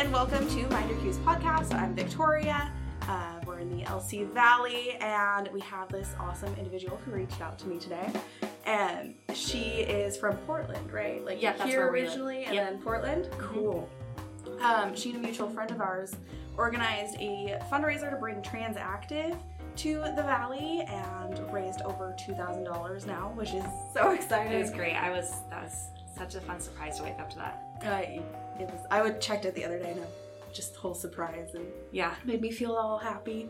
and welcome to Mind Your Cues podcast. I'm Victoria. Uh, we're in the LC Valley, and we have this awesome individual who reached out to me today. And she is from Portland, right? Like Yeah, here where we live. originally, and Yep. then Portland. Cool. Um, she and a mutual friend of ours organized a fundraiser to bring Trans Active to the valley and raised over two thousand dollars now, which is so exciting. It was great. I was that was such a fun surprise to wake up to that. I it was. I would checked it the other day, and I- just whole surprise and Yeah. made me feel all happy.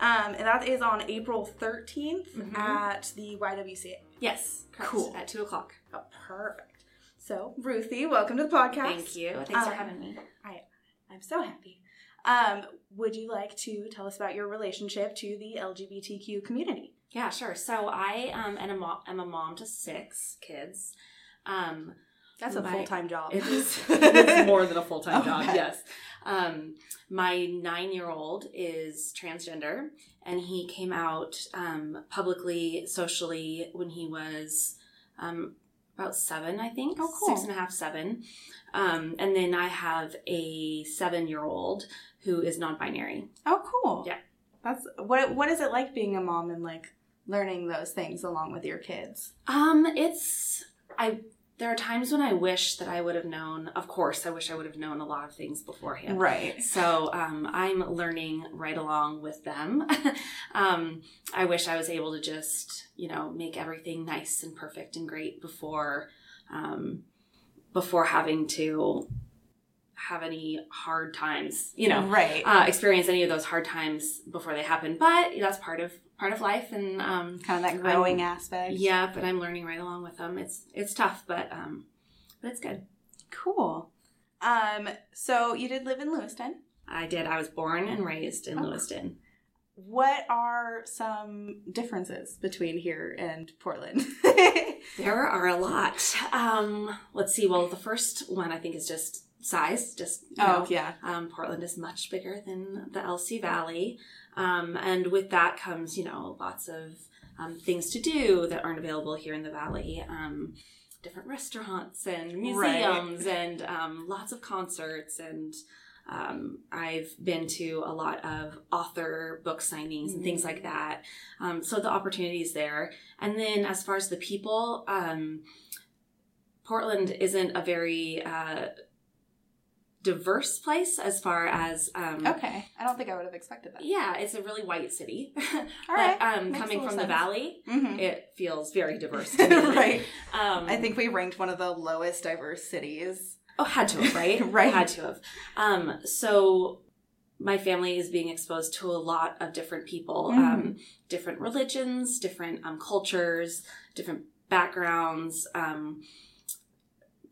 Um, and that is on April 13th Mhm. at the YWCA. Yes. Correct. Cool. At two o'clock. Oh, perfect. So, Ruthie, welcome to the podcast. Thank you. Thanks for Um, having me. I'm so happy. Um, would you like to tell us about your relationship to the LGBTQ community? Yeah, sure. So I um am a mom, am a mom to six kids. Um, That's a full time job. It is more than a full time job. Okay. Yes. Um, my nine year old is transgender, and he came out um, publicly, socially when he was um, about seven, I think. Oh, cool. Six and a half, seven. Um, and then I have a seven year old who is non binary. oh, cool. Yeah. That's what. What is it like being a mom and like learning those things along with your kids? Um, it's I. There are times when I wish that I would have known. Of course, I wish I would have known a lot of things beforehand. Right. So um, I'm learning right along with them. um, I wish I was able to just, you know, make everything nice and perfect and great before, um, before having to have any hard times, you know, Right. uh, experience any of those hard times before they happen. But that's part of part of life, and um, kind of that growing aspect. yeah. But I'm learning right along with them. It's it's tough, but um, but it's good. Cool. Um, so you did live in Lewiston. I did. I was born and raised in Oh. Lewiston. What are some differences between here and Portland? There are a lot. Um, let's see. Well, the first one I think is just size. Just you know, oh, yeah. um, Portland is much bigger than the LC Valley, um, and with that comes you know lots of um, things to do that aren't available here in the valley. Um, different restaurants and museums and um, lots of concerts and. Um, I've been to a lot of author book signings and things like that. Um, so the opportunities there. And then as far as the people, um, Portland isn't a very uh, diverse place as far as um, Okay. I don't think I would have expected that. yeah, it's a really white city. All but right. um, Makes coming from the sense. valley, Mhm. it feels very diverse. right. Um, I think we ranked one of the lowest diverse cities. Oh, had to have, right? Right. Had to have. Um, so my family is being exposed to a lot of different people, Mhm. um, different religions, different um, cultures, different backgrounds. Um,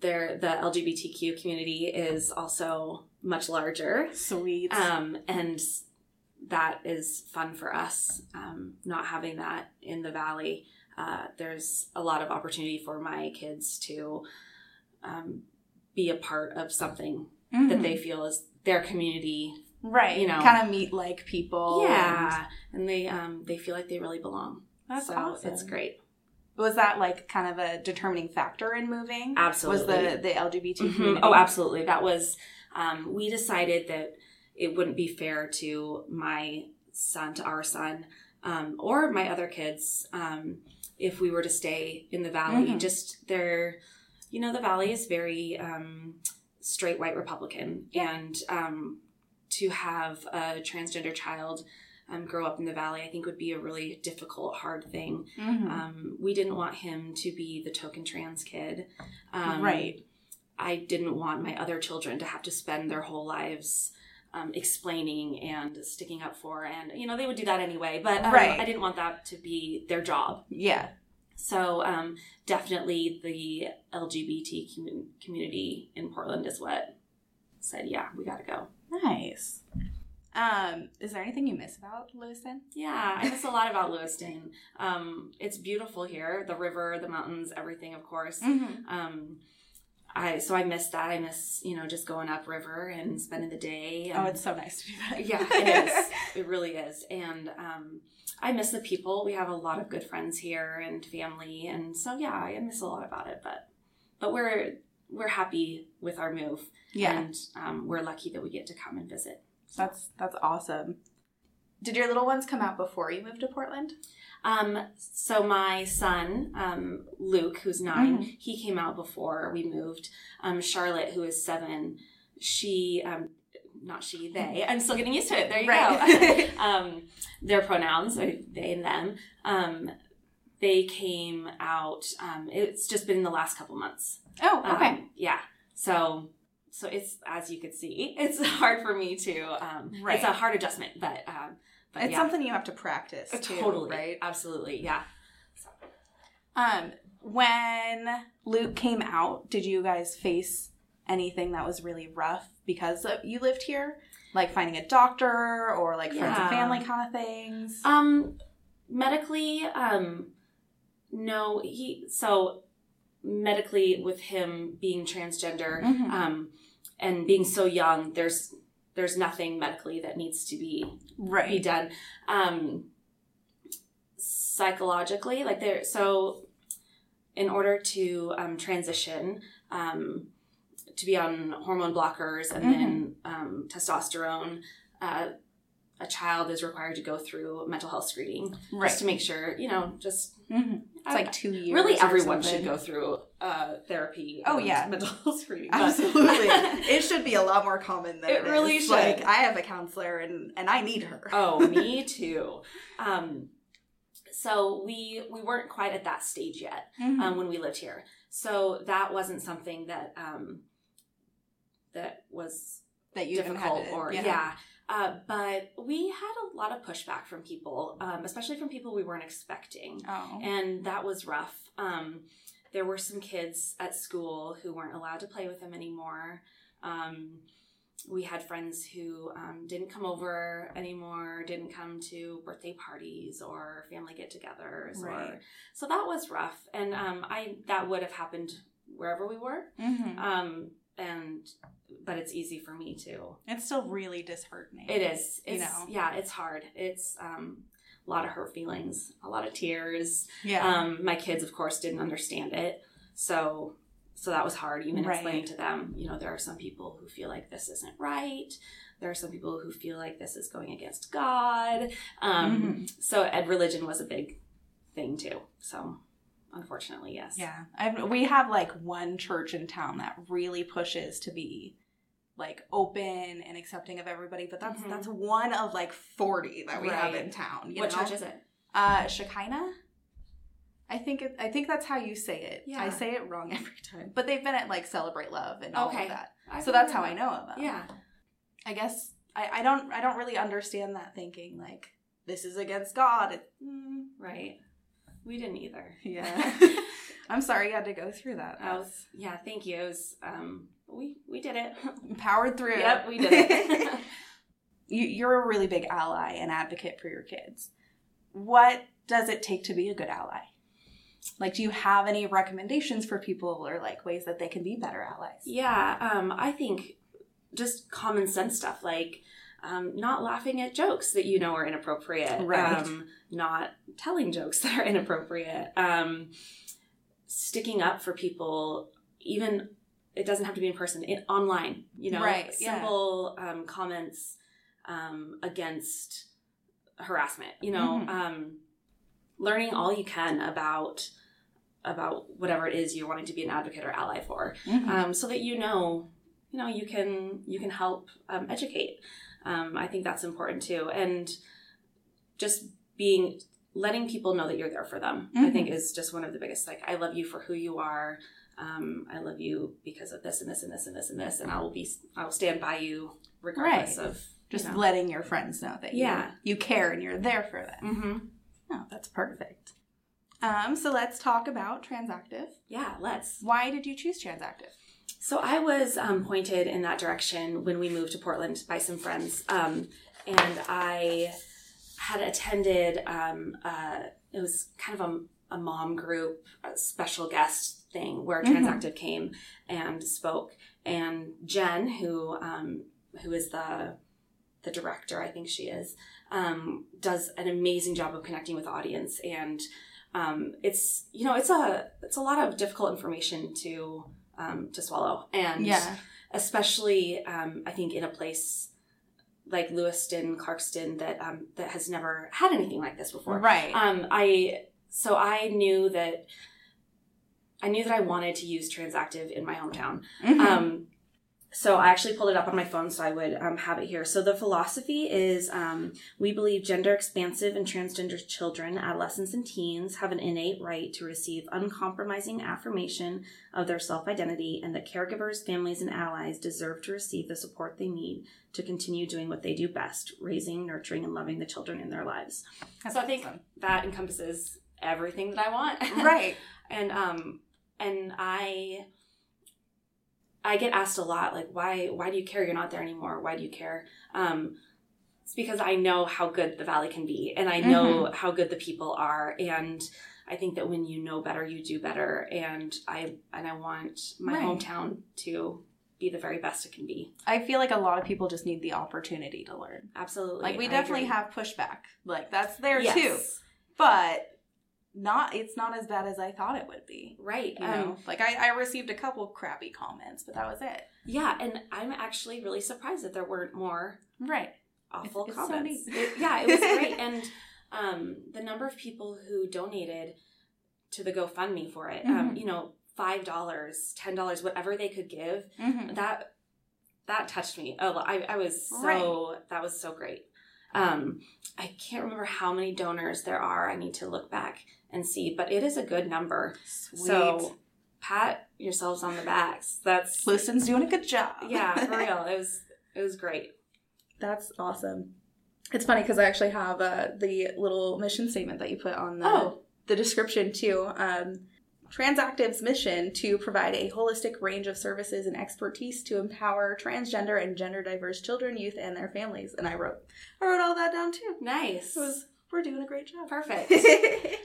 there, the LGBTQ community is also much larger, Sweet. um, and that is fun for us. Um, not having that in the valley, uh, there's a lot of opportunity for my kids to um, be a part of something that Mhm. they feel is their community. right. you know. kind of meet like people. yeah, and they um, they feel like they really belong. That's so awesome. it's great. Was that like kind of a determining factor in moving? Absolutely. Was the the LGBT Mhm. community? Oh, absolutely. That was. Um, we decided that it wouldn't be fair to my son, to our son, um, or my other kids, um, if we were to stay in the valley. Mhm. Just there, you know, the valley is very um, straight white Republican, Yeah. and um, to have a transgender child. Um, grow up in the valley, I think would be a really difficult, hard thing. Mhm. Um, we didn't want him to be the token trans kid. Um, right. I didn't want my other children to have to spend their whole lives um, explaining and sticking up for, and you know they would do that anyway. But um, Right. I didn't want that to be their job. Yeah. So um, definitely the LGBT commu- community in Portland is what said, yeah, we got to go. Nice. Um, is there anything you miss about Lewiston? Yeah, I miss a lot about Lewiston. Um, it's beautiful here, the river, the mountains, everything, of course. Mm-hmm. Um, I so I miss that. I miss you know just going upriver and spending the day. Oh, it's so nice to do that. yeah, it is. It really is. And um, I miss the people. We have a lot of good friends here and family, and so yeah, I miss a lot about it. But but we're we're happy with our move. Yeah. And um, we're lucky that we get to come and visit. That's that's awesome. Did your little ones come out before you moved to Portland? Um, so my son, um, Luke, who's 9 Mhm. he came out before we moved. Um, Charlotte, who is seven, she, um, not she, they. I'm still getting used to it. There you Right. go. um, their pronouns, they and them. Um, they came out. Um, it's just been in the last couple months. Oh, Um, okay. yeah. So. So it's as you could see, it's hard for me to. Um, Right. It's a hard adjustment, but um, but it's yeah. something you have to practice too, totally right? absolutely yeah So- Um, when Luke came out, did you guys face anything that was really rough because you lived here, like finding a doctor or like friends and family kind of things? um medically um no he so medically with him being transgender Mhm. um and being so young there's there's nothing medically that needs to be be done. Um psychologically like there so in order to um, transition um, to be on hormone blockers and then um, testosterone uh, a child is required to go through mental health screening Right. just to make sure you know just Mhm. It's like two years. really everyone something. should go through uh, therapy Oh, yeah. mental health screening Absolutely. it should be a lot more common than It it, is. really should. Like I have a counselor and and I need her. Oh, me too. Um, so we we weren't quite at that stage yet Mhm. um, when we lived here. So that wasn't something that um, that was that you difficult or yeah. Uh, but we had a lot of pushback from people, um, especially from people we weren't expecting, Oh. and that was rough. Um, there were some kids at school who weren't allowed to play with him anymore. Um, we had friends who um, didn't come over anymore, didn't come to birthday parties or family get-togethers, or Right. so that was rough. And um, I that would have happened wherever we were. Mhm. Um, and but it's easy for me to. It's still really disheartening. It is. You know. yeah, it's hard. It's um, a lot of hurt feelings, a lot of tears. Yeah. Um, my kids, of course, didn't understand it, so so that was hard. Even Right. explaining to them, you know, there are some people who feel like this isn't right. There are some people who feel like this is going against God. Um, Mhm. So, ed religion was a big thing too. So, unfortunately, yes. Yeah, I've, we have like one church in town that really pushes to be like open and accepting of everybody, but that's Mhm. that's one of like forty that we have in town. You What know? church is it? Uh, Shekinah. I think it, I think that's how you say it. Yeah. I say it wrong every time, but they've been at like Celebrate Love and all Okay. of that, I so that's how I know of them. Yeah. I guess I, I don't I don't really understand that thinking like this is against God. It, mm, Right. We didn't either. yeah. I'm sorry you had to go through that. I was, yeah, thank you. It was, um, we we did it. powered through. Yep, we did it. you, you're a really big ally and advocate for your kids. What does it take to be a good ally? Like, do you have any recommendations for people or like ways that they can be better allies? yeah, um, I think just common sense stuff like um, not laughing at jokes that you know are inappropriate, Right. um, not telling jokes that are inappropriate, um, sticking up for people, even it doesn't have to be in person, it, online, you know, Right, yeah. simple um, comments um, against harassment, you know, Mhm. um, learning all you can about about whatever it is you're wanting to be an advocate or ally for Mhm. um, so that you know you know you can you can help um, educate um, i think that's important too and just being letting people know that you're there for them i Mhm. think is just one of the biggest like i love you for who you are um, i love you because of this and this and this and this and this and i will be i will stand by you regardless Right. of Just you know. letting your friends know that Yeah. you, you care and you're there for them. mm-hmm. Oh, that's perfect. Um, so let's talk about Transactive. yeah let's Why did you choose Transactive? So I was um, pointed in that direction when we moved to Portland by some friends, um, and I had attended. Um, uh, it was kind of a, a mom group, a special guest thing where Mhm. Transactive came and spoke, and Jen, who um, who is the the director, I think she is, um, does an amazing job of connecting with audience, and um, it's you know it's a it's a lot of difficult information to um, to swallow. And Yeah. especially um, I think in a place like Lewiston, Clarkston, that um, that has never had anything like this before. Right. Um, I so I knew that I knew that I wanted to use Transactive in my hometown. Mhm. Um, so I actually pulled it up on my phone so I would um, have it here. So the philosophy is um, we believe gender expansive and transgender children, adolescents, and teens have an innate right to receive uncompromising affirmation of their self identity, and that caregivers, families, and allies deserve to receive the support they need to continue doing what they do best raising, nurturing, and loving the children in their lives. That's so I think awesome. that encompasses everything that I want. right. and um and i i get asked a lot like why why do you care you're not there anymore why do you care um it's because i know how good the valley can be and i know how good the people are and i think that when you know better you do better and i and i want my Right. hometown to be the very best it can be I feel like a lot of people just need the opportunity to learn. absolutely Like we I definitely agree. have pushback. Like that's there Yes. too. But not it's not as bad as I thought it would be. right You um, know? Like I, I received a couple crappy comments, but that was it. yeah and i'm actually really surprised that there weren't more Right. awful It's- it's so comments. It- yeah, it was great, and um, the number of people who donated to the GoFundMe for it, um, Mhm. you know, five dollars, ten dollars, whatever they could give, Mm-hmm. that that touched me. Oh, I, I was so that was so great. Um, I can't remember how many donors there are. I need to look back and see, but it is a good number. Sweet. So pat yourselves on the backs. That's Lewiston's doing a good job. yeah, for real. It was it was great. That's awesome. It's funny because I actually have uh, the little mission statement that you put on the Oh. the description too. Um, Transactive's mission to provide a holistic range of services and expertise to empower transgender and gender diverse children, youth, and their families. And I wrote, I wrote all that down too. Nice. Was, we're doing a great job. Perfect.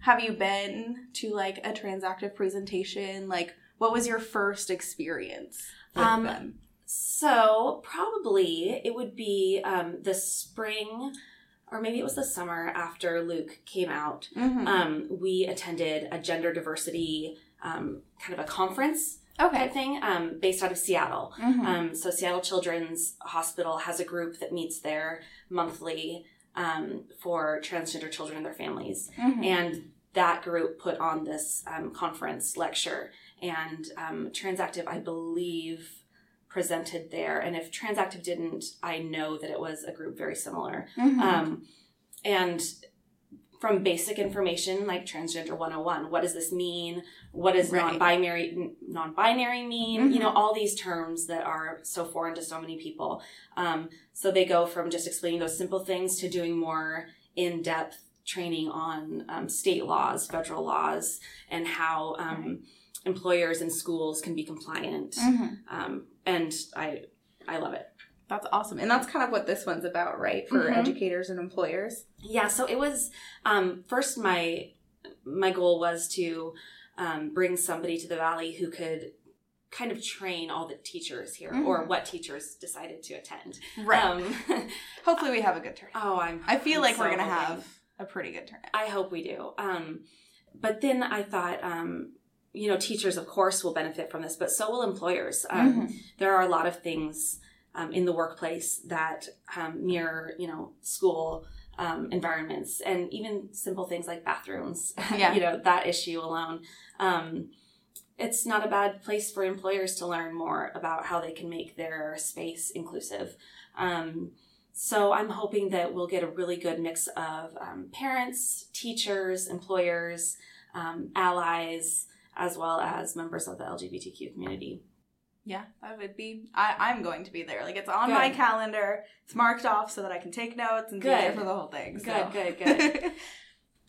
Have you been to like a transactive presentation? Like, what was your first experience Um, them? So probably it would be um, the spring, or maybe it was the summer after Luke came out. Mhm. Um, we attended a gender diversity um, kind of a conference okay. type thing um, based out of Seattle. Mhm. Um, so Seattle Children's Hospital has a group that meets there monthly um, for transgender children and their families Mhm. and that group put on this um, conference lecture and um, transactive i believe presented there and if transactive didn't i know that it was a group very similar Mhm. um, and from basic information like transgender 101 what does this mean what does Right. non-binary n- non-binary mean you Mhm. know all these terms that are so foreign to so many people um, so they go from just explaining those simple things to doing more in-depth training on um, state laws federal laws and how um, employers and schools can be compliant Mhm. And i i love it That's awesome. And that's kind of what this one's about, right? For Mhm. educators and employers. Yeah, so it was um, first my my goal was to um, bring somebody to the valley who could kind of train all the teachers here or Mhm. what teachers decided to attend. Right. Um, Hopefully we have a good turn. oh, I'm I feel I'm like we're going to have a pretty good turn. I hope we do. Um, but then I thought, um, you know, teachers of course will benefit from this, but so will employers. Um, There are a lot of things um, in the workplace that um, mirror, you know, school um, environments, and even simple things like bathrooms. Yeah. you know, that issue alone. Um, it's not a bad place for employers to learn more about how they can make their space inclusive. Um, so I'm hoping that we'll get a really good mix of um, parents, teachers, employers, um, allies, as well as members of the LGBTQ community. Yeah, that would be. I, I'm going to be there. Like it's on my calendar. It's marked off so that I can take notes and be Good. there for the whole thing. Good, so. good, good.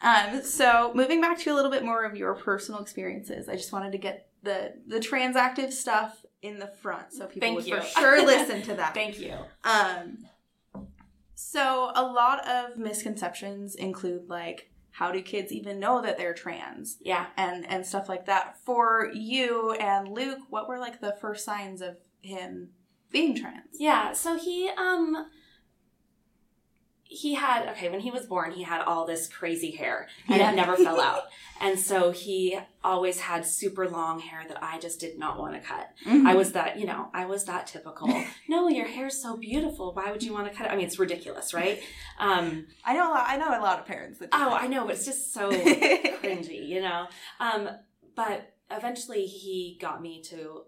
um, so moving back to a little bit more of your personal experiences, I just wanted to get the the transactive stuff in the front so people Thank would you. for sure listen to that. Thank you. Um, so a lot of misconceptions include like how do kids even know that they're trans Yeah. and and stuff like that. For you and Luke, what were like the first signs of him being trans? Yeah, so he um he had okay when he was born he had all this crazy hair and Yeah. it never fell out and so he always had super long hair that i just did not want to cut Mm-hmm. i was that you know i was that typical no your hair's so beautiful why would you want to cut it i mean it's ridiculous right um I know. a lot- I know a lot of parents that. do oh that. i know but it's just so cringy you know um but eventually he got me to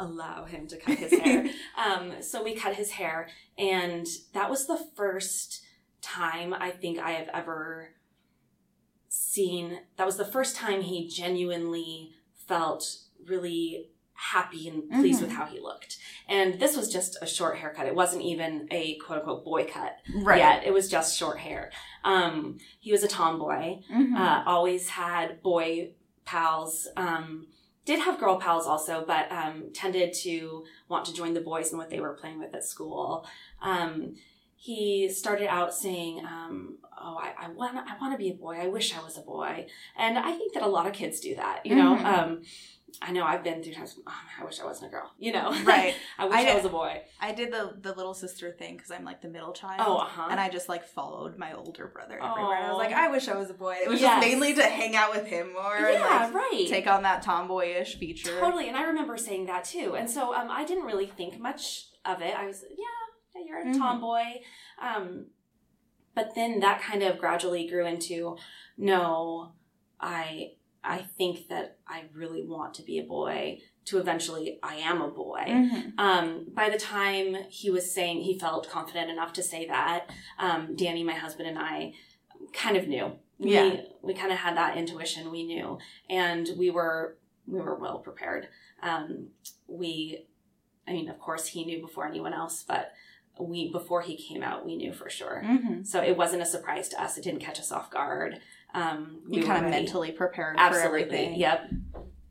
allow him to cut his hair um, so we cut his hair, and that was the first time I think I have ever seen. That was the first time he genuinely felt really happy and pleased Mhm. with how he looked. And this was just a short haircut. It wasn't even a quote unquote boy cut right. yet. It was just short hair. Um, he was a tomboy Mhm. uh, always had boy pals. Um, did have girl pals also, but um, tended to want to join the boys in what they were playing with at school. Um, he started out saying, um, "Oh, I, I want, I want to be a boy. I wish I was a boy." And I think that a lot of kids do that. You know, Mhm. I know I've been through times. Oh, I wish I wasn't a girl. You know, Right. I wish I I, was a boy. I did the the little sister thing because I'm like the middle child. Oh, uh huh. And I just like followed my older brother everywhere. And I was like, I wish I was a boy. It was Yes. just mainly to hang out with him more and yeah, like right. take on that tomboyish feature. Totally, and I remember saying that too. And so um, I didn't really think much of it. I was, yeah, you're a Mhm. tomboy. Um, but then that kind of gradually grew into, no, I I think that I really want to be a boy. To eventually, I am a boy. Mhm. Um, by the time he was saying he felt confident enough to say that, um, Danny, my husband, and I kind of knew. We, Yeah. we we kind of had that intuition. We knew, and we were we were well prepared. Um, we, I mean, of course, he knew before anyone else, but we before he came out, we knew for sure. Mhm. So it wasn't a surprise to us. It didn't catch us off guard. Um, we You were kind of mentally prepared absolutely. for everything. Yep.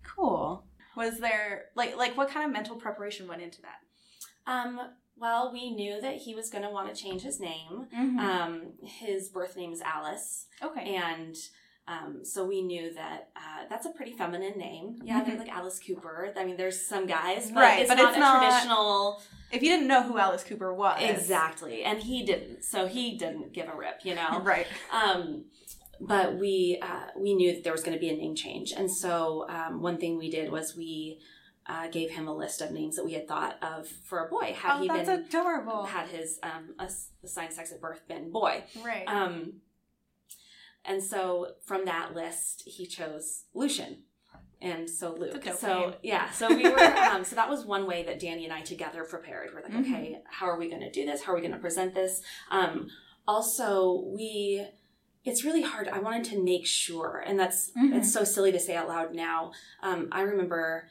Cool. Was there like like what kind of mental preparation went into that? Um, well, we knew that he was going to want to change his name. Mm-hmm. Um, his birth name is Alice, okay. and um, so we knew that uh, that's a pretty feminine name. Yeah, they're Mhm. like Alice Cooper. I mean, there's some guys, but Right, it's but not it's a not- traditional. If you didn't know who Alice Cooper was, Exactly, and he didn't, so he didn't give a rip, you know. Right. Um, but we uh, we knew that there was going to be a name change, and so um, one thing we did was we uh, gave him a list of names that we had thought of for a boy. Had oh, he that's been adorable. had his um, assigned sex at birth been boy. right. Um, and so from that list, he chose Lucian. And so Luke. It's a dope so name. yeah, so we were. um, so that was one way that Danny and I together prepared. We're like, Mhm. okay, how are we going to do this? How are we going to present this? Um, also, we. It's really hard. I wanted to make sure, and that's Mhm. it's so silly to say out loud now. Um, I remember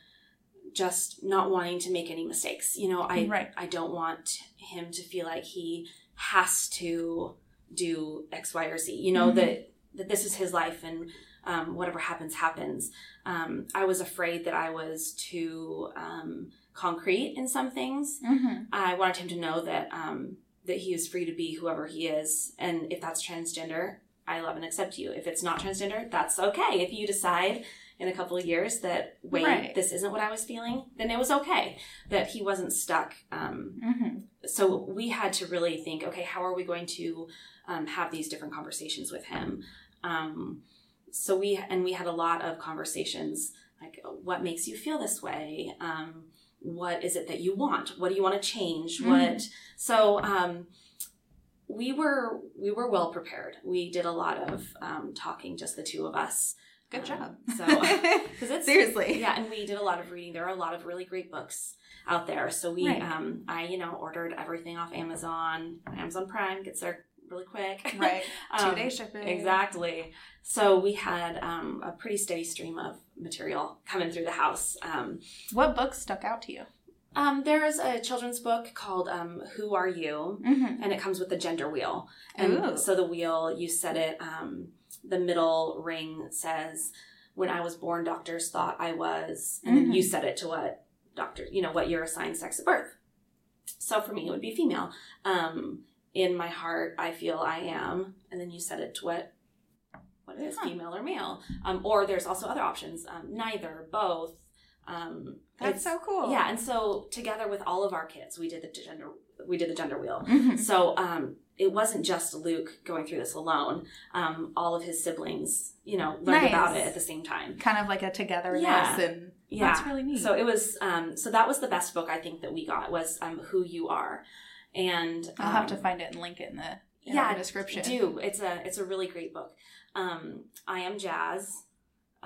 just not wanting to make any mistakes. You know, I Right. I don't want him to feel like he has to do X, Y, or Z. You know Mhm. that that this is his life and um, whatever happens happens. Um, I was afraid that I was too um, concrete in some things. mm-hmm. I wanted him to know that um, that he is free to be whoever he is, and if that's transgender, I love and accept you. If it's not transgender, that's okay. If you decide in a couple of years that wait, Right. this isn't what I was feeling, then it was okay. That he wasn't stuck. Um, Mm-hmm. so we had to really think, okay, how are we going to um, have these different conversations with him? Um, so we and we had a lot of conversations like, what makes you feel this way? Um, what is it that you want? What do you want to change? Mhm. What so um, we were we were well prepared. We did a lot of um, talking, just the two of us. Good Um, job. So because it's Seriously. yeah, and we did a lot of reading. There are a lot of really great books out there. So we, Right. um, I, you know, ordered everything off Amazon. Amazon Prime gets there really quick. Right. Two Um, day shipping. Exactly. So we had um, a pretty steady stream of material coming through the house. Um, What books stuck out to you? Um, there's a children's book called um, "Who Are You," Mm-hmm. and it comes with the gender wheel. And Ooh. so the wheel, you set it. Um, the middle ring says, "When I was born, doctors thought I was," and then Mhm. you set it to what doctor, you know, what your assigned sex at birth. So for me, it would be female. Um, in my heart, I feel I am, and then you set it to what what is Huh. female or male. Um, or there's also other options: um, neither, both. Um, That's so cool. Yeah, and so together with all of our kids, we did the gender we did the gender wheel. Mhm. So um, it wasn't just Luke going through this alone. Um, all of his siblings, you know, learned Nice. about it at the same time. Kind of like a togetherness Yeah. and Yeah. that's really neat. So it was. Um, so that was the best book I think that we got was um, Who You Are, and I'll have to um, find it and link it in the in yeah description. Do it's a it's a really great book. Um, I am Jazz.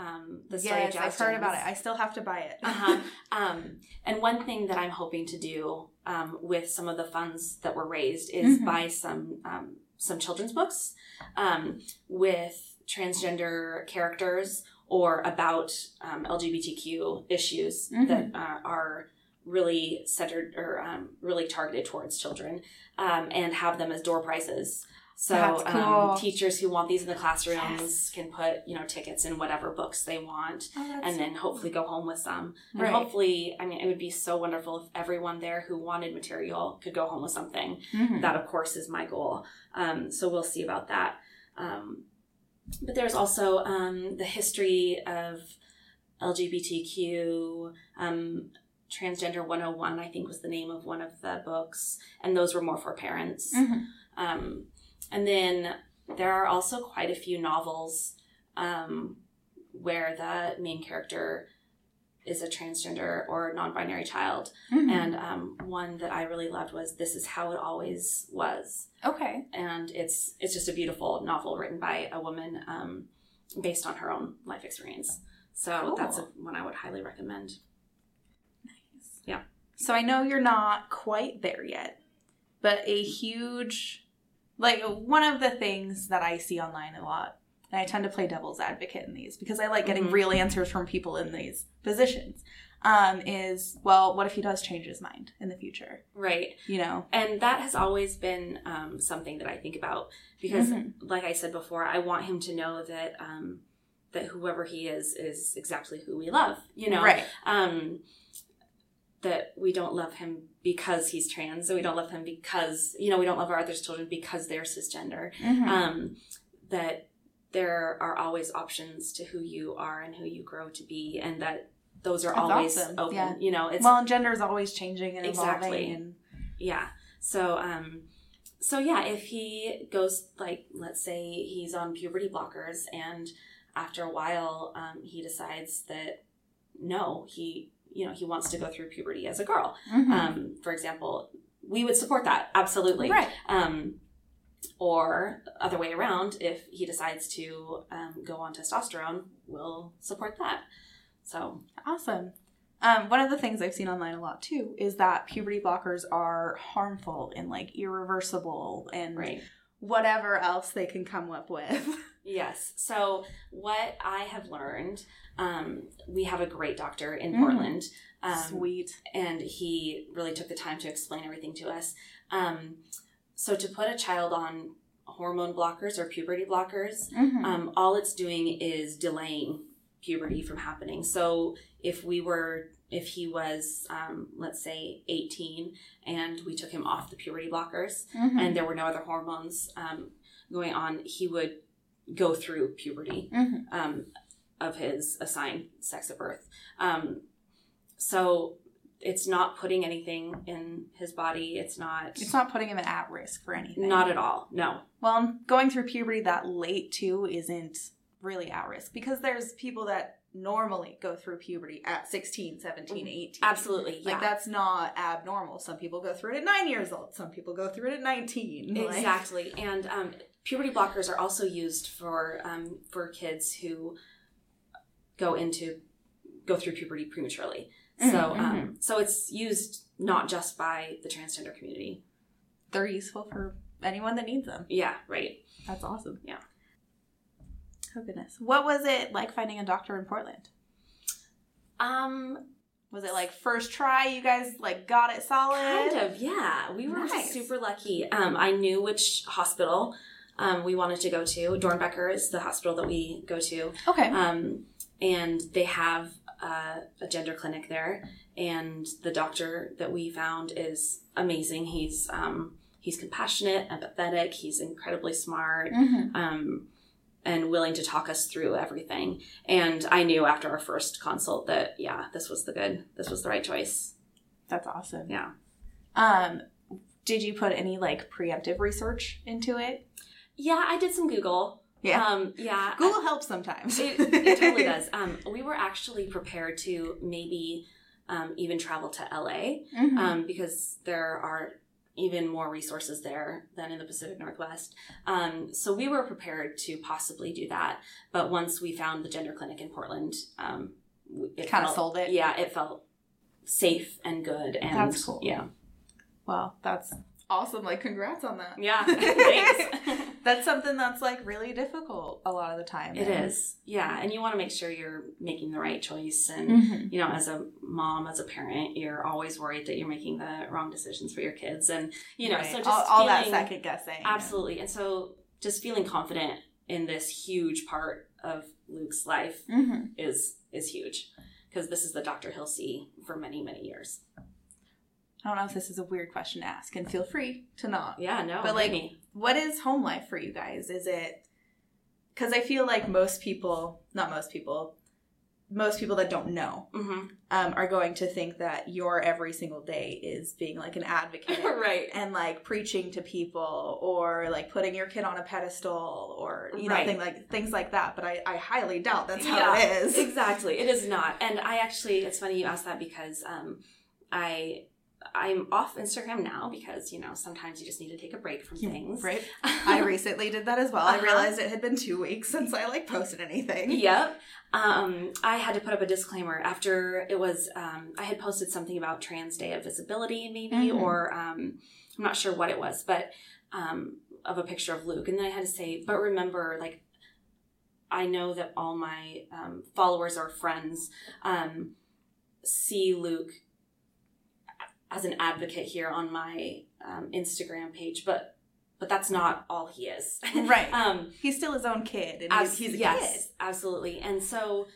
Um, the story yes, of I've heard about it. I still have to buy it. uh-huh. um, and one thing that I'm hoping to do um, with some of the funds that were raised is Mhm. buy some um, some children's books um, with transgender characters or about um, LGBTQ issues Mhm. that uh, are really centered or um, really targeted towards children, um, and have them as door prizes. So That's cool. um, teachers who want these in the classrooms Yes. can put you know tickets in whatever books they want Oh, and then hopefully go home with some. And hopefully, I mean, it would be so wonderful if everyone there who wanted material could go home with something. Mhm. That, of course, is my goal. Um, so we'll see about that. Um, but there's also um, the history of LGBTQ. Um, Transgender 101, I think, was the name of one of the books, and those were more for parents. Mhm. Um, and then there are also quite a few novels um, where the main character is a transgender or non-binary child. Mhm. And um, one that I really loved was "This Is How It Always Was," okay. and it's it's just a beautiful novel written by a woman um, based on her own life experience. So Cool. that's a, one I would highly recommend. Nice. Yeah. So I know you're not quite there yet, but a huge, like one of the things that I see online a lot, and I tend to play devil's advocate in these because I like getting Mhm. real answers from people in these positions. Um, is well, what if he does change his mind in the future? Right. You know, and that has always been um, something that I think about because, Mhm. like I said before, I want him to know that um, that whoever he is is exactly who we love. You know, right? um, that we don't love him because he's trans, so we don't love him because you know we don't love our other children because they're cisgender. Mhm. Um, that there are always options to who you are and who you grow to be, and that those are That's always awesome. open. Yeah. You know, it's well, and gender is always changing and Exactly. evolving, and yeah. So um so yeah, if he goes like let's say he's on puberty blockers and after a while um he decides that no, he you know, he wants to go through puberty as a girl. Mhm. Um for example, we would support that absolutely. right. Um or other way around, if he decides to um, go on testosterone, we'll support that. So Awesome. Um, one of the things I've seen online a lot too is that puberty blockers are harmful and like irreversible and right. whatever else they can come up with. Yes. So what I have learned, um, we have a great doctor in Mhm. Portland, um, Sweet. and he really took the time to explain everything to us. Um, so to put a child on hormone blockers or puberty blockers, Mhm. um, all it's doing is delaying puberty from happening. So if we were, if he was, um, let's say, 18, and we took him off the puberty blockers, Mhm. and there were no other hormones um, going on, he would go through puberty Mhm. um, of his assigned sex at birth. Um, so it's not putting anything in his body. It's not. It's not putting him at risk for anything. Not at all. No. Well, going through puberty that late too isn't really at risk because there's people that normally go through puberty at 16, 17, 18. Absolutely. Yeah. Like that's not abnormal. Some people go through it at nine years old. Some people go through it at nineteen. Like- Exactly. And um, puberty blockers are also used for um, for kids who go into go through puberty prematurely. So Mhm, um, so it's used not just by the transgender community. they're useful for anyone that needs them. Yeah. Right. That's awesome. Yeah. Oh goodness. What was it like finding a doctor in Portland? Um, Was it like first try? You guys like got it solid? Kind of, yeah. We were Nice. super lucky. Um, I knew which hospital um, we wanted to go to. Doernbecher is the hospital that we go to. Okay. Um, and they have uh, a gender clinic there. And the doctor that we found is amazing. He's um, he's compassionate, empathetic. He's incredibly smart. Mhm. Um, and willing to talk us through everything. And I knew after our first consult that yeah, this was the good, this was the right choice. That's awesome. Yeah. Um, did you put any like preemptive research into it? Yeah, I did some Google. Um, yeah. Google helps sometimes. It, it totally does. Um, we were actually prepared to maybe um, even travel to LA Mhm. um, because there are even more resources there than in the Pacific Northwest. Um, so we were prepared to possibly do that. But once we found the gender clinic in Portland, um, it Kinda sold it. Yeah, it felt safe and good. And That's cool. Yeah. well, that's awesome. Like, congrats on that. Yeah. Thanks. That's something that's like really difficult a lot of the time. It and- is, yeah, and you want to make sure you're making the right choice. And Mhm. you know, as a mom, as a parent, you're always worried that you're making the wrong decisions for your kids, and you know, Right. so just all, all that second guessing. absolutely, and so just feeling confident in this huge part of Luke's life hmm is is huge because this is the doctor he'll see for many many years. I don't know if this is a weird question to ask, and feel free to not. Yeah, no, But, like, maybe. What is home life for you guys? Is it because I feel like most people, not most people, most people that don't know hmm um, are going to think that your every single day is being like an advocate right, and like preaching to people or like putting your kid on a pedestal or you know Right. thing like things like that. But I, I highly doubt that's how Yeah, it is. Exactly. It is not. And I actually it's funny you asked that because um I I'm off Instagram now because, you know, sometimes you just need to take a break from things. Right. I recently did that as well. I Uh-huh. realized it had been two weeks since I like posted anything. Yep. Um, I had to put up a disclaimer after it was um, I had posted something about Trans Day of Visibility, maybe, Mhm. or um, I'm not sure what it was, but um, of a picture of Luke, and then I had to say, but remember, like, I know that all my um, followers or friends um, see Luke as an advocate here on my um, Instagram page, but but that's not all he is. Right. um, He's still his own kid, and Abs- he's, he's a yes, kid. absolutely. And so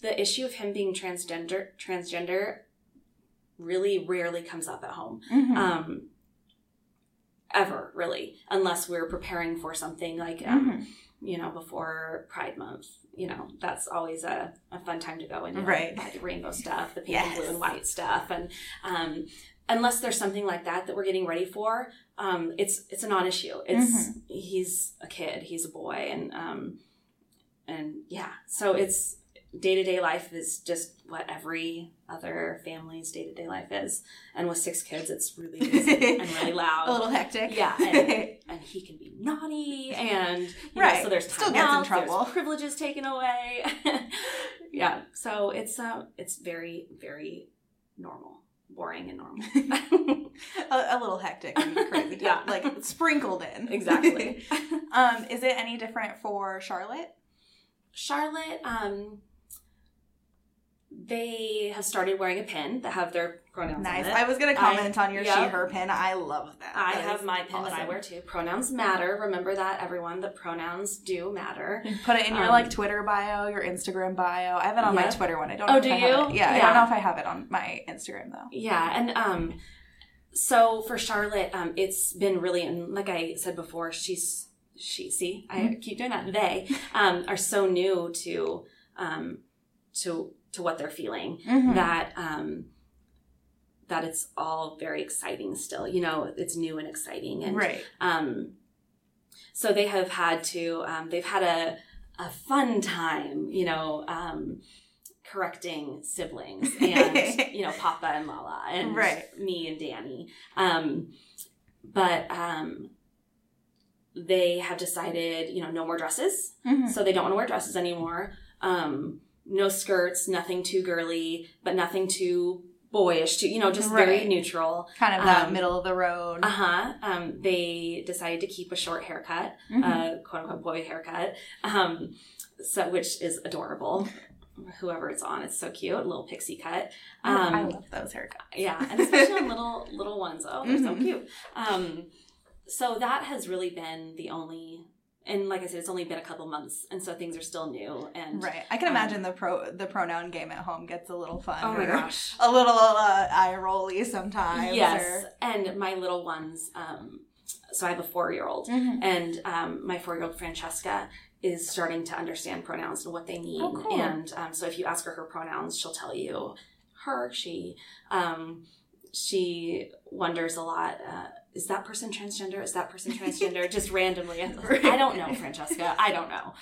the issue of him being transgender transgender really rarely comes up at home. Mhm. Um ever, really, unless we're preparing for something like um, Mhm. you know, before Pride Month. You know, that's always a, a fun time to go and you know, Right. buy the rainbow stuff, the pink and blue and white stuff. And um unless there's something like that that we're getting ready for, um, it's it's a non-issue. It's Mm-hmm. he's a kid, he's a boy, and um, and yeah, so it's day to day life is just what every other families' day to day life is, and with six kids, it's really busy and really loud. a little hectic. Yeah, and, and he can be naughty, and you know, Right. so there's Still time gets in out, trouble. there's privileges taken away. yeah, so it's uh, it's very very normal, boring and normal. a, a little hectic crazy. Yeah. like sprinkled in. exactly. um, is it any different for Charlotte? Charlotte, um, they have started wearing a pin that have their pronouns Nice. on it. I was gonna comment on your yep. she/her pin. I love that. I That have my pin that I wear too. Pronouns matter. Remember that, everyone. The pronouns do matter. Put it in your Um, like Twitter bio, your Instagram bio. I have it on my Twitter one. I don't. Oh, know if do I have you? it- Yeah, I don't know if I have it on my Instagram though. Yeah, and um, so for Charlotte, um, it's been really, and like I said before, she's she. See, I Mm-hmm. keep doing that. They um are so new to um to to what they're feeling Mhm. that um that it's all very exciting still. You know, it's new and exciting, and right. um, so they have had to um, they've had a a fun time. You know. Um, correcting siblings and you know papa and lala and Right. me and danny um but um they have decided you know no more dresses Mhm. so they don't want to wear dresses anymore um no skirts nothing too girly but nothing too boyish too you know just very neutral Kind of that um, middle of the road. uh-huh um they decided to keep a short haircut Mhm. uh, quote unquote boy haircut, um, so which is adorable. Whoever it's on, it's so cute, a little pixie cut. Um, I love those haircuts. yeah, and especially on little little ones. Oh, they're so Mhm. cute. Um, so that has really been the only, and like I said, it's only been a couple months, and so things are still new. And Right. I can um, imagine the pro the pronoun game at home gets a little fun. oh my gosh, A little uh, eye rolly sometimes. yes. or- And my little ones, um, so I have a four year old, Mhm. and um, my four year old Francesca is starting to understand pronouns and what they mean. Oh, cool. And um, so if you ask her her pronouns, she'll tell you her, she. Um, she wonders a lot. Uh, is that person transgender? Is that person transgender? Just randomly. I don't know, Francesca. I don't know.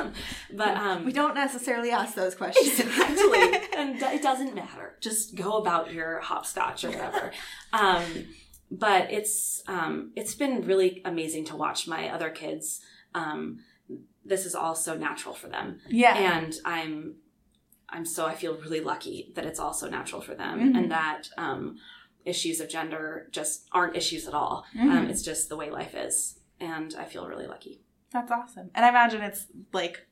Um, but um, we don't necessarily ask those questions. exactly, and it doesn't matter. Just go about your hopscotch or whatever. um, but it's um, it's been really amazing to watch my other kids. Um, this is all so natural for them, yeah. and I'm I'm so I feel really lucky that it's also natural for them, Mhm. and that um, issues of gender just aren't issues at all. Mhm. Um, it's just the way life is, and I feel really lucky. That's awesome. And I imagine it's like,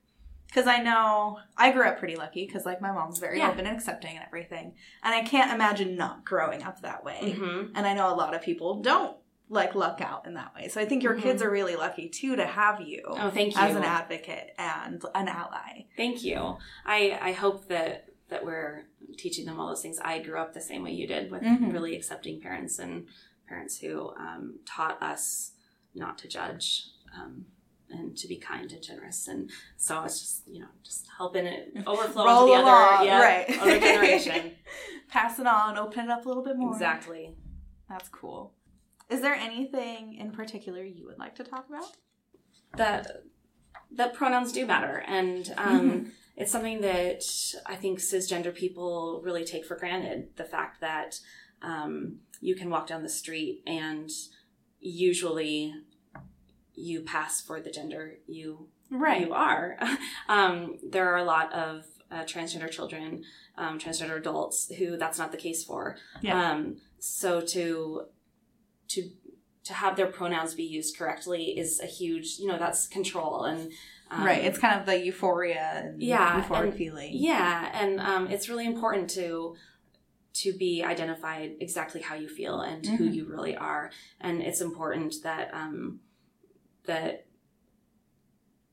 because I know I grew up pretty lucky because like my mom's very Yeah. open and accepting and everything. And I can't imagine not growing up that way. Mhm. And I know a lot of people don't like luck out in that way. So I think your Mhm. kids are really lucky too to have you Oh, thank you. as an advocate and an ally. Thank you. I I hope that that we're teaching them all those things. I grew up the same way you did with Mhm. really accepting parents and parents who um, taught us not to judge um, and to be kind and generous. And so it's just you know just helping it overflow Roll the along, other yeah, right. other generation. Pass it on, open it up a little bit more. exactly. That's cool. Is there anything in particular you would like to talk about? that that pronouns do matter and um, it's something that i think cisgender people really take for granted the fact that um, you can walk down the street and usually you pass for the gender you you are. Um, there are a lot of uh, transgender children um, transgender adults who that's not the case for. Yeah. um, so to to to have their pronouns be used correctly is a huge you know that's control and um, right. It's kind of the euphoria and Yeah, euphoric and- feeling. yeah and um, it's really important to to be identified exactly how you feel and who Mhm. you really are and it's important that um that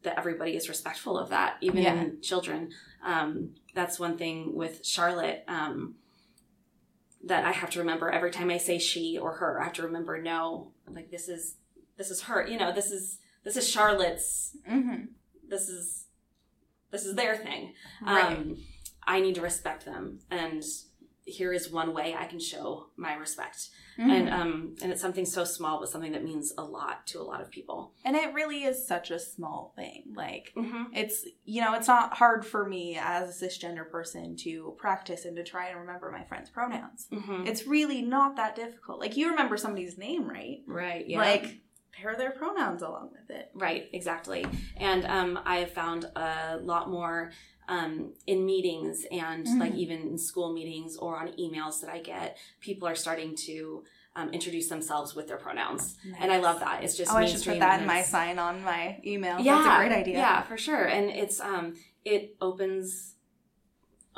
that everybody is respectful of that even Yeah. children um that's one thing with charlotte um that i have to remember every time i say she or her i have to remember no like this is this is her you know this is this is charlotte's Mm-hmm. This is this is their thing Right. um, I need to respect them, and here is one way I can show my respect. Mhm. And um, and it's something so small, but something that means a lot to a lot of people. And it really is such a small thing. Like, Mm-hmm. it's, you know, it's not hard for me as a cisgender person to practice and to try and remember my friend's pronouns. Mm-hmm. It's really not that difficult. Like, you remember somebody's name, right? Right. Yeah. Like, pair their pronouns along with it. Right, exactly. And um, I have found a lot more um, in meetings and Mhm. like even in school meetings or on emails that I get, people are starting to um, introduce themselves with their pronouns. And I love that. It's just Oh, I should put that in my sign on my email. Yeah, That's a great idea. Yeah, for sure. And it's um it opens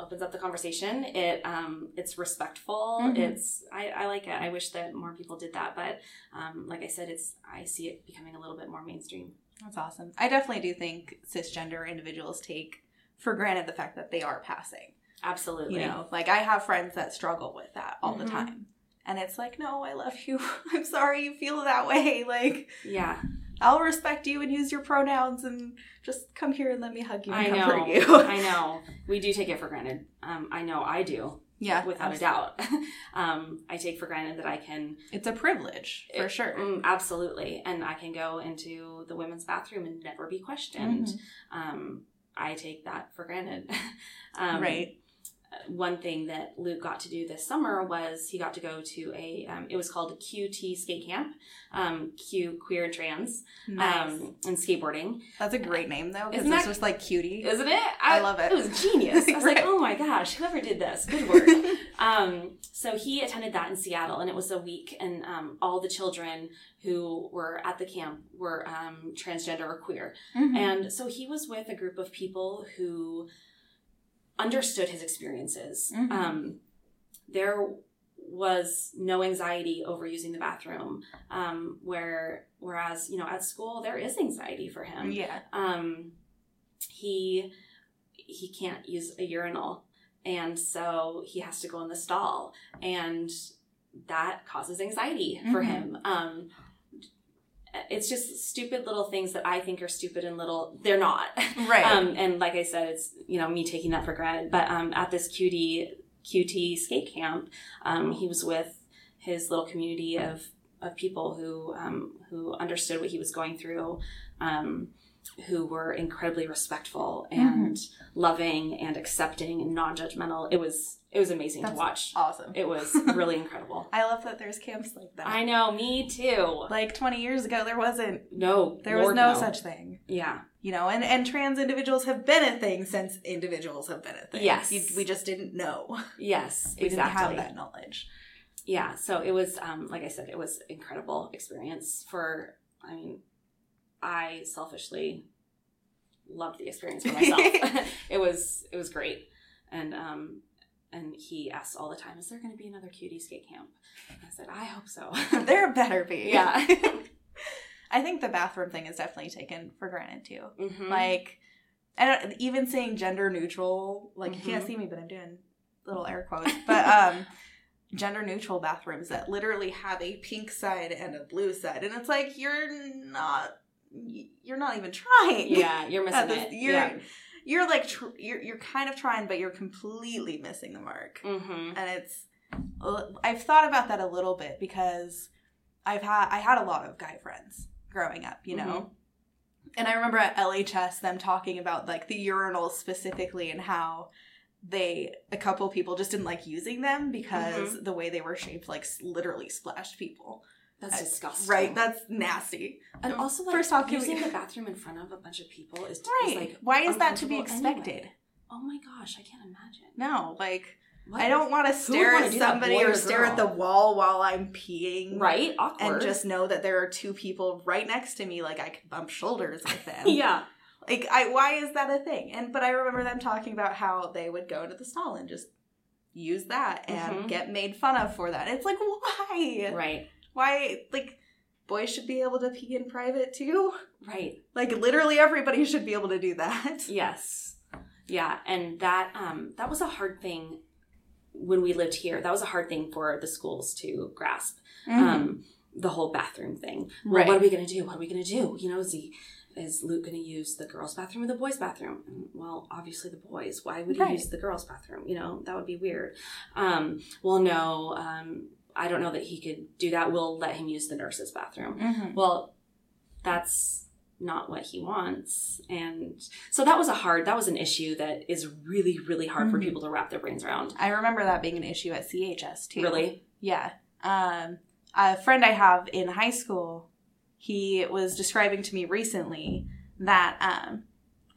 opens up the conversation. It um it's respectful. Mhm. It's I, I like it. I wish that more people did that. But um like I said, it's I see it becoming a little bit more mainstream. That's awesome. I definitely do think cisgender individuals take for granted the fact that they are passing. Absolutely. You know, like I have friends that struggle with that all the Mhm. time. And it's like, no, I love you. I'm sorry you feel that way. Like, Yeah. I'll respect you and use your pronouns and just come here and let me hug you and I know. comfort you. I know. We do take it for granted. Um I know I do, yeah, without abs- a doubt. um I take for granted that I can It's a privilege for it- sure. mm, absolutely. And I can go into the women's bathroom and never be questioned. Mhm. um, I take that for granted. um, right. One thing that Luke got to do this summer was he got to go to a, um, it was called a QT skate camp, um, Q queer and trans, Nice. um, and skateboarding. That's a great name though, because Isn't it's that- just like cutie. Isn't it? I love it. It was genius. I was Right. like, oh my gosh, whoever did this, good work. um, so he attended that in Seattle, and it was a week, and um, all the children who were at the camp were um, transgender or queer. Mhm. And so he was with a group of people who understood his experiences. Mhm. Um, there was no anxiety over using the bathroom, um, where whereas you know at school there is anxiety for him. yeah. Um, he he can't use a urinal, and so he has to go in the stall, and that causes anxiety for Mhm. him. Um, it's just stupid little things that I think are stupid and little. They're not. Right. Um, and like I said, it's you know me taking that for granted. But um, at this QT QT skate camp, um, he was with his little community of of people who um, who understood what he was going through. Um, who were incredibly respectful and loving and accepting and non-judgmental. It was it was amazing That's to watch. awesome. It was really incredible. I love that there's camps like that. I know, me too. like 20 years ago, there wasn't. No, There was Lord, no, such thing. Yeah, You know, and, and trans individuals have been a thing since individuals have been a thing. Yes. You, we just didn't know. yes, We exactly. didn't have that knowledge. Yeah, so it was, um, like I said, it was incredible experience for. I mean, I selfishly loved the experience for myself. it was it was great, and um, and he asked all the time, "Is there going to be another QT skate camp?" And I said, "I hope so." there better be. yeah. I think the bathroom thing is definitely taken for granted too. Mhm. Like, I don't even saying gender neutral. Like you can't see me, but I'm doing little air quotes. But um, gender neutral bathrooms that literally have a pink side and a blue side, and it's like you're not, you're not even trying. yeah, you're missing this- it. You're, yeah. you're like tr- you're you're kind of trying, but you're completely missing the mark. Mm-hmm. and it's uh, I've thought about that a little bit because I've had I had a lot of guy friends growing up, you know. Mm-hmm. And I remember at LHS them talking about like the urinals specifically and how they a couple people just didn't like using them because mm-hmm. the way they were shaped like literally splashed people. That's I- disgusting. Right? That's nasty. and also, like, First off, using we- the bathroom in front of a bunch of people is, is Right. like, Why is that to be expected? anyway. oh my gosh, I can't imagine. No, like What? I don't want to stare at somebody or or stare at the wall while I'm peeing. right awkward and just know that there are two people right next to me like i could bump shoulders with them yeah like i why is that a thing and but i remember them talking about how they would go into the stall and just use that and Mhm. get made fun of for that it's like why right why like boys should be able to pee in private too? Right. Like literally everybody should be able to do that. Yes. Yeah and that um that was a hard thing when we lived here. That was a hard thing for the schools to grasp um the whole bathroom thing. Well, Right. what are we gonna do? What are we gonna do? You know is he is luke gonna use the girls bathroom or the boys bathroom? Well obviously the boys. Why would he Right. use the girls bathroom? You know that would be weird. Um well no um i don't know that he could do that we'll let him use the nurse's bathroom Mhm. well that's not what he wants and so that was a hard that was an issue that is really really hard for Mhm. people to wrap their brains around i remember that being an issue at chs too really Yeah. Um, a friend I have in high school, he was describing to me recently that um,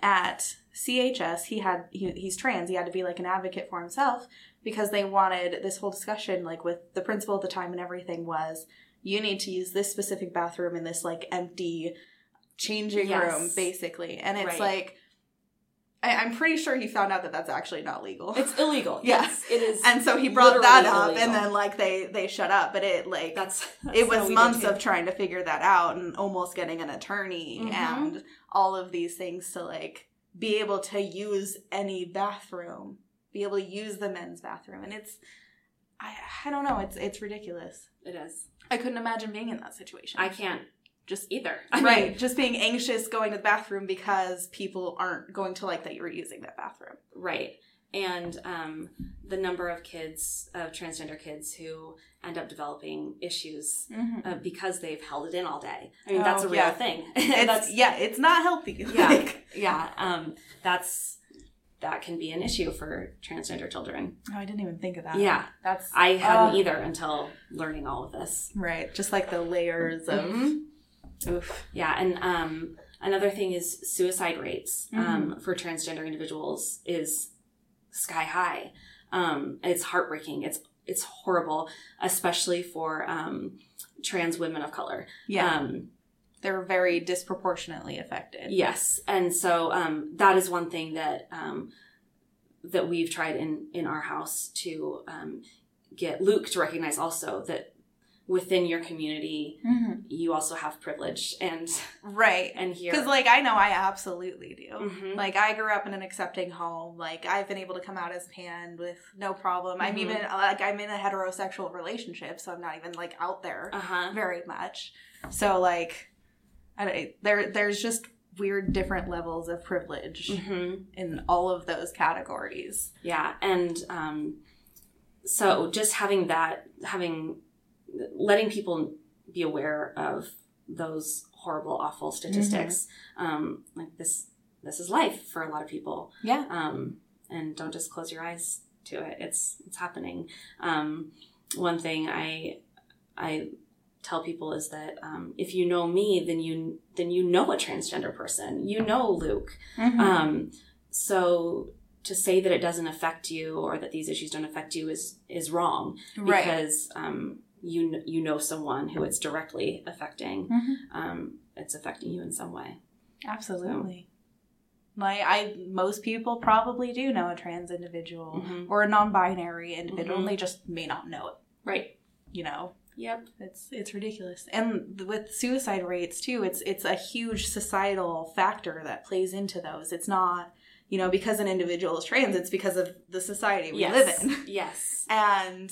at CHS he had he, he's trans. He had to be like an advocate for himself because they wanted this whole discussion like with the principal at the time and everything was you need to use this specific bathroom in this like empty changing Yes. room basically, and it's Right. like. I, I'm pretty sure he found out that that's actually not legal. it's illegal Yeah. yes it is and so he brought that up illegal. and then like they they shut up but it like that's, that's it was months of trying to figure that out and almost getting an attorney Mhm. and all of these things to like be able to use any bathroom be able to use the men's bathroom. And it's i i don't know it's it's ridiculous. It is. I couldn't imagine being in that situation. I can't just either. I mean, right just being anxious going to the bathroom because people aren't going to like that you're using that bathroom. Right. And um, the number of kids of transgender kids who end up developing issues uh, because they've held it in all day. I mean that's Oh, a real yeah. thing. It's, that's yeah it's not healthy. Yeah Like- yeah um, that's that can be an issue for transgender children oh i didn't even think of that yeah that's i hadn't uh, either until learning all of this Right, just like the layers of. Mhm. Oof. Yeah, and um, another thing is suicide rates Mm-hmm. um, for transgender individuals is sky high. Um, it's heartbreaking. It's it's horrible, especially for um, trans women of color. Yeah, Um, they're very disproportionately affected. yes, and so um, that is one thing that um, that we've tried in in our house to um, get Luke to recognize also that within your community Mhm. you also have privilege and Right. and here Because, like, I know I absolutely do. Mhm. Like, I grew up in an accepting home. Like, I've been able to come out as pan with no problem. I'm Mhm. even, like, I'm in a heterosexual relationship, so I'm not even, like, out there uh-huh very much. So, like, I, there there's just weird different levels of privilege hmm in all of those categories. Yeah, and um, so just having that, having letting people be aware of those horrible, awful statistics, um, like this, this is life for a lot of people. Yeah. um, and don't just close your eyes to it. It's it's happening. Um, one thing I I tell people is that um, if you know me, then you then you know a transgender person. You know Luke. Mm-hmm. Um, so to say that it doesn't affect you or that these issues don't affect you is is wrong right. because um, you you know someone who it's directly affecting. Mhm. Um, it's affecting you in some way. Absolutely. Like I most people probably do know a trans individual Mhm. or a non-binary individual Mhm. and they just may not know it, Right. you know. Yep. It's it's ridiculous. And with suicide rates too, it's it's a huge societal factor that plays into those. It's not, you know, because an individual is trans, it's because of the society we live in. Yes. And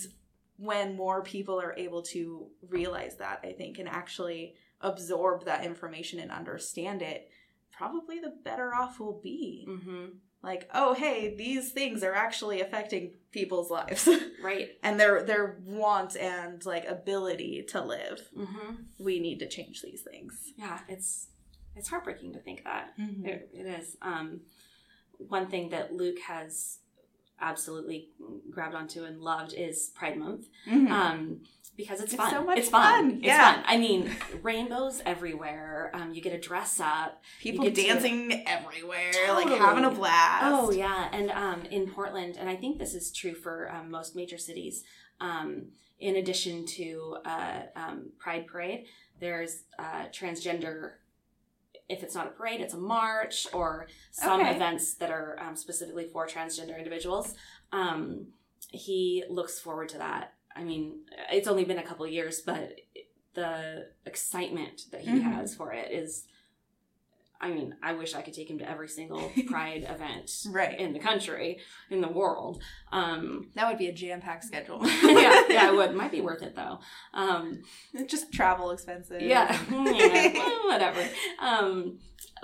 when more people are able to realize that, I think, and actually absorb that information and understand it, probably the better off we'll be. hmm Like, oh, hey, these things are actually affecting people's lives Right. and their their want and like ability to live. hmm We need to change these things. Yeah. It's it's heartbreaking to think that. Mm-hmm. It, it is. Um, one thing that Luke has absolutely grabbed onto and loved is Pride Month. Um, because it's, It's fun. so much it's fun. fun, It's yeah. fun. I mean, rainbows everywhere. Um, you get to dress up. People get to- dancing everywhere, like having a blast. Oh yeah, and um, in Portland, and I think this is true for um, most major cities. Um, in addition to uh, um, Pride Parade, there's uh, transgender. If it's not a parade, it's a march or some Okay. events that are um, specifically for transgender individuals. Um, he looks forward to that. I mean, it's only been a couple years, but the excitement that he Mhm. has for it is. I mean, I wish I could take him to every single Pride event Right. in the country, in the world. Um, That would be a jam packed schedule. yeah, yeah, it would. Might be worth it though. Um, Just travel expenses. yeah, yeah, well, whatever. Um,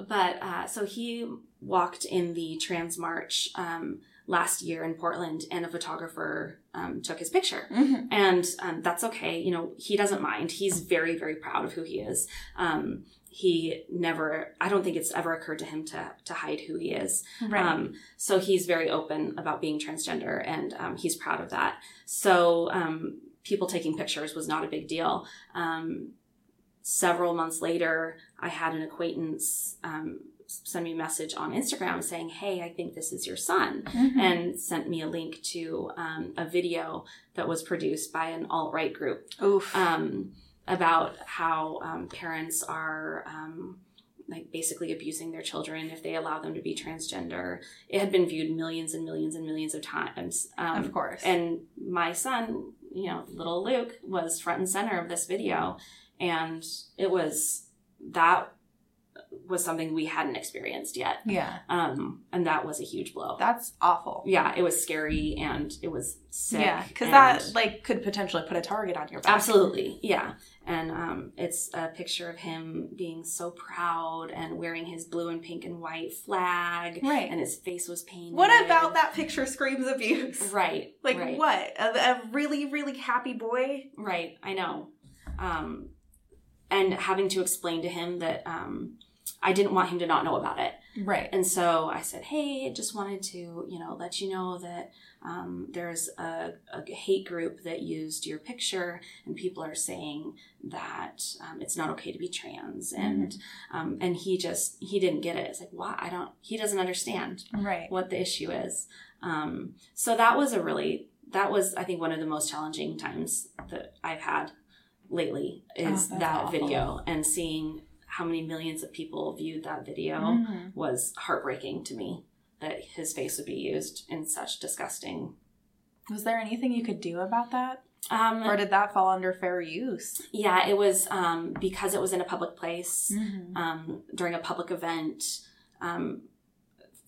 but uh, so he walked in the Trans March um, last year in Portland, and a photographer um, took his picture. Mhm. And um, that's okay. You know, he doesn't mind. He's very, very proud of who he is. Um, he never, I don't think it's ever occurred to him to, to hide who he is. Right. Um, so he's very open about being transgender and um, he's proud of that. So um, people taking pictures was not a big deal. Um, several months later, I had an acquaintance um, send me a message on Instagram saying, Hey, I think this is your son Mhm. and sent me a link to um, a video that was produced by an alt right group um, about how um, parents are um, like basically abusing their children if they allow them to be transgender. It had been viewed millions and millions and millions of times. Um, of course. and my son, you know, little Luke, was front and center of this video, and it was that was something we hadn't experienced yet, yeah, um, and that was a huge blow. that's awful. yeah, it was scary and it was sick. Yeah, because that like could potentially put a target on your back. Absolutely, yeah. And um, it's a picture of him being so proud and wearing his blue and pink and white flag, Right. and his face was painted. what about that picture screams abuse? Right. Like right, what? A, a really really happy boy? Right. I know. Um, and having to explain to him that um, I didn't want him to not know about it. Right. And so I said, "Hey, I just wanted to, you know, let you know that um, there's a, a hate group that used your picture, and people are saying that um, it's not okay to be trans." And um, and he just he didn't get it. It's like, why? I don't. He doesn't understand Right. what the issue is. Um, so that was a really that was I think one of the most challenging times that I've had lately Oh, is that's that awful. video and seeing how many millions of people viewed that video Mhm. was heartbreaking to me that his face would be used in such disgusting Was there anything you could do about that, um or did that fall under fair use? yeah it was um because it was in a public place Mm-hmm. um during a public event um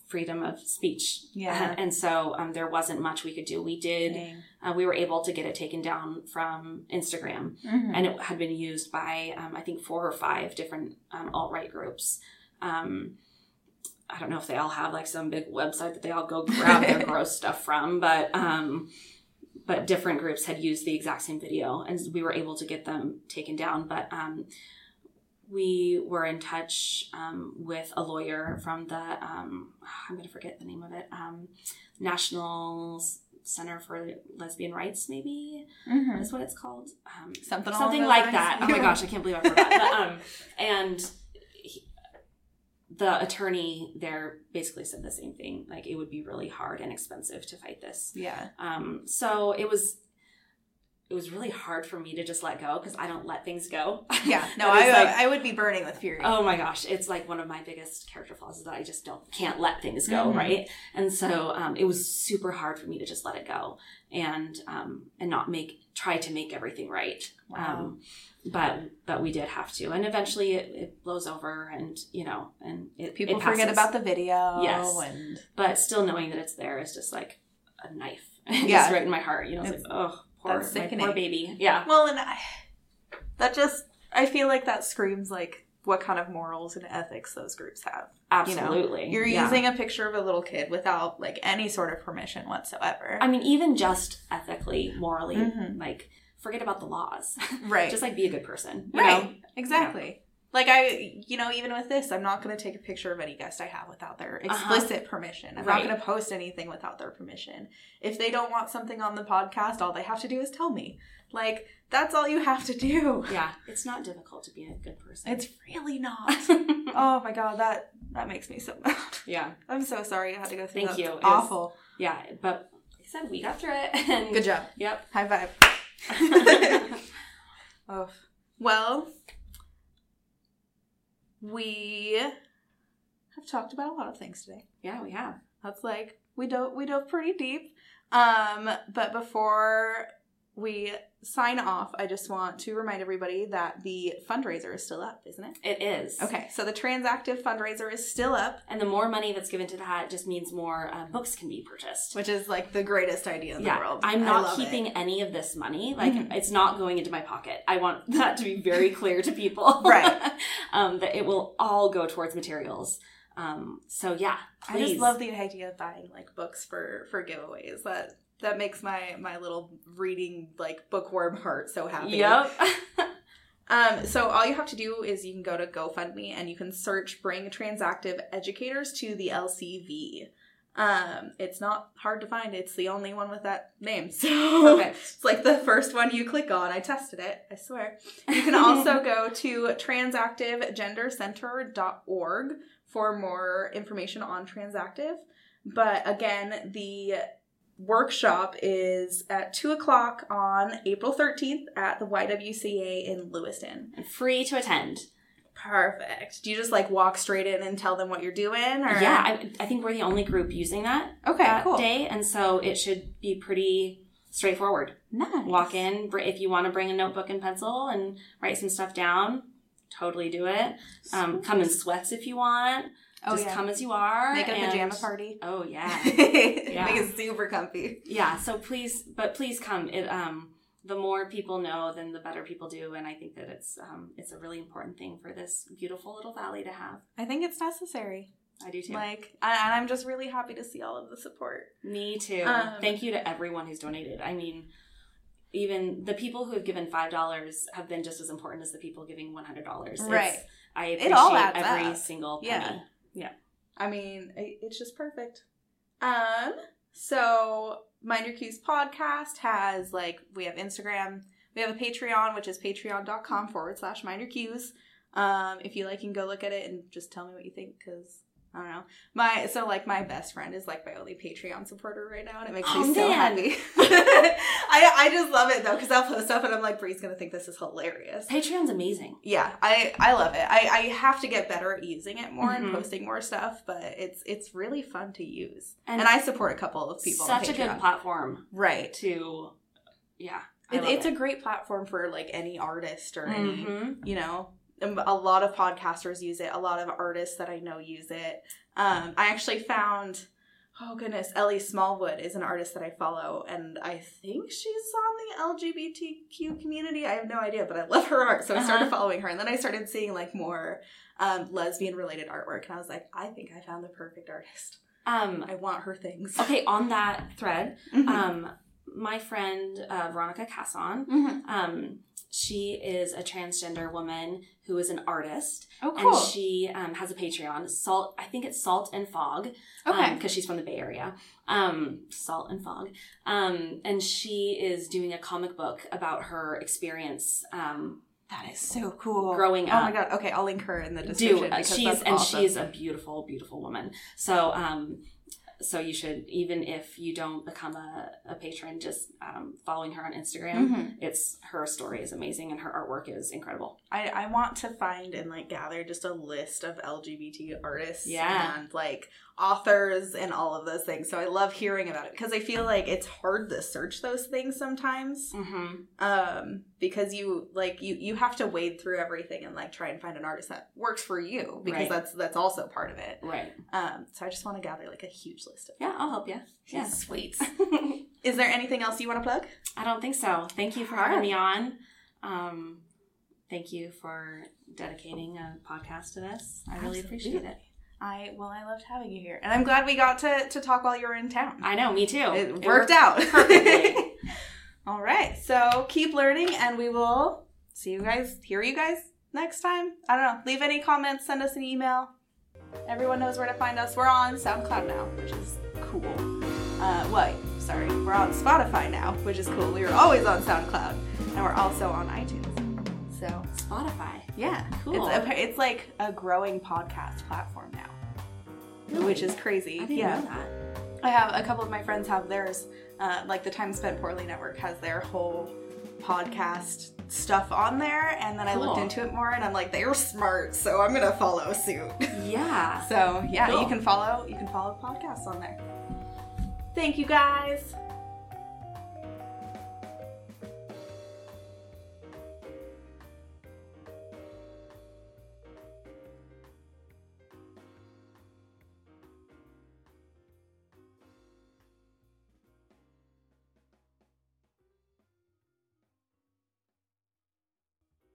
freedom of speech. Yeah. and so um, there wasn't much we could do. We did. Uh, we were able to get it taken down from Instagram, Mhm. and it had been used by um, I think four or five different um, alt right groups. Um, I don't know if they all have like some big website that they all go grab their gross stuff from, but um, but different groups had used the exact same video, and we were able to get them taken down. But um, we were in touch um, with a lawyer from the um, I'm going to forget the name of it um, National Center for Lesbian Rights, maybe Mhm. is what it's called. Um, Something something like lines. that. Oh my gosh, I can't believe I forgot. but, um, and he, the attorney there basically said the same thing. Like it would be really hard and expensive to fight this. Yeah. Um, so it was. It was really hard for me to just let go because I don't let things go. Yeah. No, I, like- I would be burning with fury. Oh my gosh, it's like one of my biggest character flaws is that I just don't can't let things go, Mhm. right? And so um, it was super hard for me to just let it go and um, and not make try to make everything right. Wow. Um, but but we did have to, and eventually it, it blows over, and you know, and it, People it forget about the video. Yes. And But still knowing that it's there is just like a knife, Yeah. right in my heart. You know, it's, It's- like oh, poor, that's my poor sickening. baby. Yeah, well, and I, that just I feel like that screams like what kind of morals and ethics those groups have. You know, absolutely. You're Yeah. using a picture of a little kid without like any sort of permission whatsoever. I mean, even just ethically, morally, Mhm. like forget about the laws. right. just like be a good person. You right. Know? Exactly. Like I, you know, even with this, I'm not going to take a picture of any guest I have without their explicit permission. I'm Uh-huh. Right. not going to post anything without their permission. If they don't want something on the podcast, all they have to do is tell me. Like that's all you have to do. Yeah, it's not difficult to be a good person. It's really not. oh my god, that that makes me so mad. yeah, I'm so sorry I had to go through Thank that. you. It's It was- awful. yeah, but like I said, we got through it. And Good job. Yep. High five. oh. Well, we have talked about a lot of things today. yeah, we have. That's like we dove we dove pretty deep. Um, but before we sign off, I just want to remind everybody that the fundraiser is still up, isn't it? It is Okay, so the Transactive fundraiser is still up, And the more money that's given to that just means more uh, books can be purchased. which is like the greatest idea in yeah, the world. I'm not keeping it. any of this money. Like Mhm. it's not going into my pocket. I want that to be very clear to people. Right. um, that it will all go towards materials. Um, so yeah, I just love the idea of buying like books for for giveaways. That that makes my my little reading like bookworm heart so happy. Yep. Um, so all you have to do is you can go to GoFundMe and you can search "Bring Transactive Educators to the LCV." Um, it's not hard to find. It's the only one with that name. So Perfect. it's like the first one you click on. I tested it. I swear. You can also go to transactivegendercenter.org for more information on transactive. But again, the workshop is at 2 o'clock on April 13th at the YWCA in Lewiston. and free to attend. Perfect. Do you just like walk straight in and tell them what you're doing? Or? Yeah, I, I think we're the only group using that Okay, that cool. day, and so it should be pretty straightforward. Nice. Walk in br- if you want to bring a notebook and pencil and write some stuff down. Totally do it. Um, come in sweats if you want. Oh, Just yeah. come as you are. Make it a pajama party. Oh yeah, Make it super comfy. yeah. So please, but please come. It um, the more people know, then the better people do, and I think that it's um, it's a really important thing for this beautiful little valley to have. I think it's necessary. I do too. Like, and I'm just really happy to see all of the support. Me too. Um, Thank you to everyone who's donated. I mean, even the people who have given five dollars have been just as important as the people giving one hundred dollars. Right. I It appreciate all adds every up. single Yeah. Penny. I mean, it's just perfect. Um, so Mind Your Cues podcast has like we have Instagram, we have a Patreon, which is patreon.com forward slash mind your cues. Um, if you like, you can go look at it and just tell me what you think because I don't know. My so like my best friend is like my only Patreon supporter right now, and it makes Oh, me so man. happy. I I just love it though because I'll post stuff and I'm like, Bree's gonna think this is hilarious. Patreon's amazing. Yeah, I I love it. I I have to get better at using it more and Mhm. posting more stuff, but it's it's really fun to use. And, And, I support a couple of people. on such a good platform right. to, yeah. It, it's it. a great platform for like any artist or any Mhm. you know. A lot of podcasters use it. A lot of artists that I know use it. Um, I actually found, oh goodness, Ellie Smallwood is an artist that I follow, and I think she's on the LGBTQ community. I have no idea, but I love her art, so I started Uh-huh. following her, and then I started seeing like more um, lesbian related artwork, and I was like, I think I found the perfect artist. Um, I want her things. okay, on that thread, Mhm. um, my friend uh, Veronica Casson, Mhm. um, she is a transgender woman who is an artist, Oh, cool. and she um, has a Patreon. Salt, I think it's Salt and Fog. okay. because she's from the Bay Area. Um, Salt and Fog. Um, and she is doing a comic book about her experience. Um, that is so cool. growing Oh my up. god. Okay, I'll link her in the description because she's and awesome. she's a beautiful, beautiful woman. So, um, so you should even if you don't become a, a patron, just um, following her on Instagram. Mhm. It's her story is amazing and her artwork is incredible. I, I want to find and like gather just a list of LGBT artists Yeah. and like authors and all of those things. So I love hearing about it because I feel like it's hard to search those things sometimes. Mm-hmm. Um, because you like you you have to wade through everything and like try and find an artist that works for you because Right. that's that's also part of it. Right. Um, so I just want to gather like a huge list of Yeah, I'll help you. Yeah. sweet. Is there anything else you want to plug? I don't think so. Thank you for having me on. Um, thank you for dedicating a podcast to this. I really appreciate it. I well, I loved having you here, and I'm glad we got to to talk while you were in town. I know, me too. it, worked, out perfectly. All right, so keep learning, and we will see you guys, hear you guys next time. I don't know. Leave any comments, send us an email. Everyone knows where to find us. We're on SoundCloud now, which is cool. Uh, sorry, we're on Spotify now, which is cool. We were always on SoundCloud, and we're also on iTunes. So Spotify. Yeah, Cool. It's, a, it's like a growing podcast platform now, which is crazy. I yeah. know that. I have a couple of my friends have theirs. Uh, like the Time Spent Poorly Network has their whole podcast stuff on there, and then I looked into it more, and I'm like, they're smart, so I'm gonna follow suit. Yeah. so yeah, Cool. you can follow you can follow podcasts on there. Thank you guys.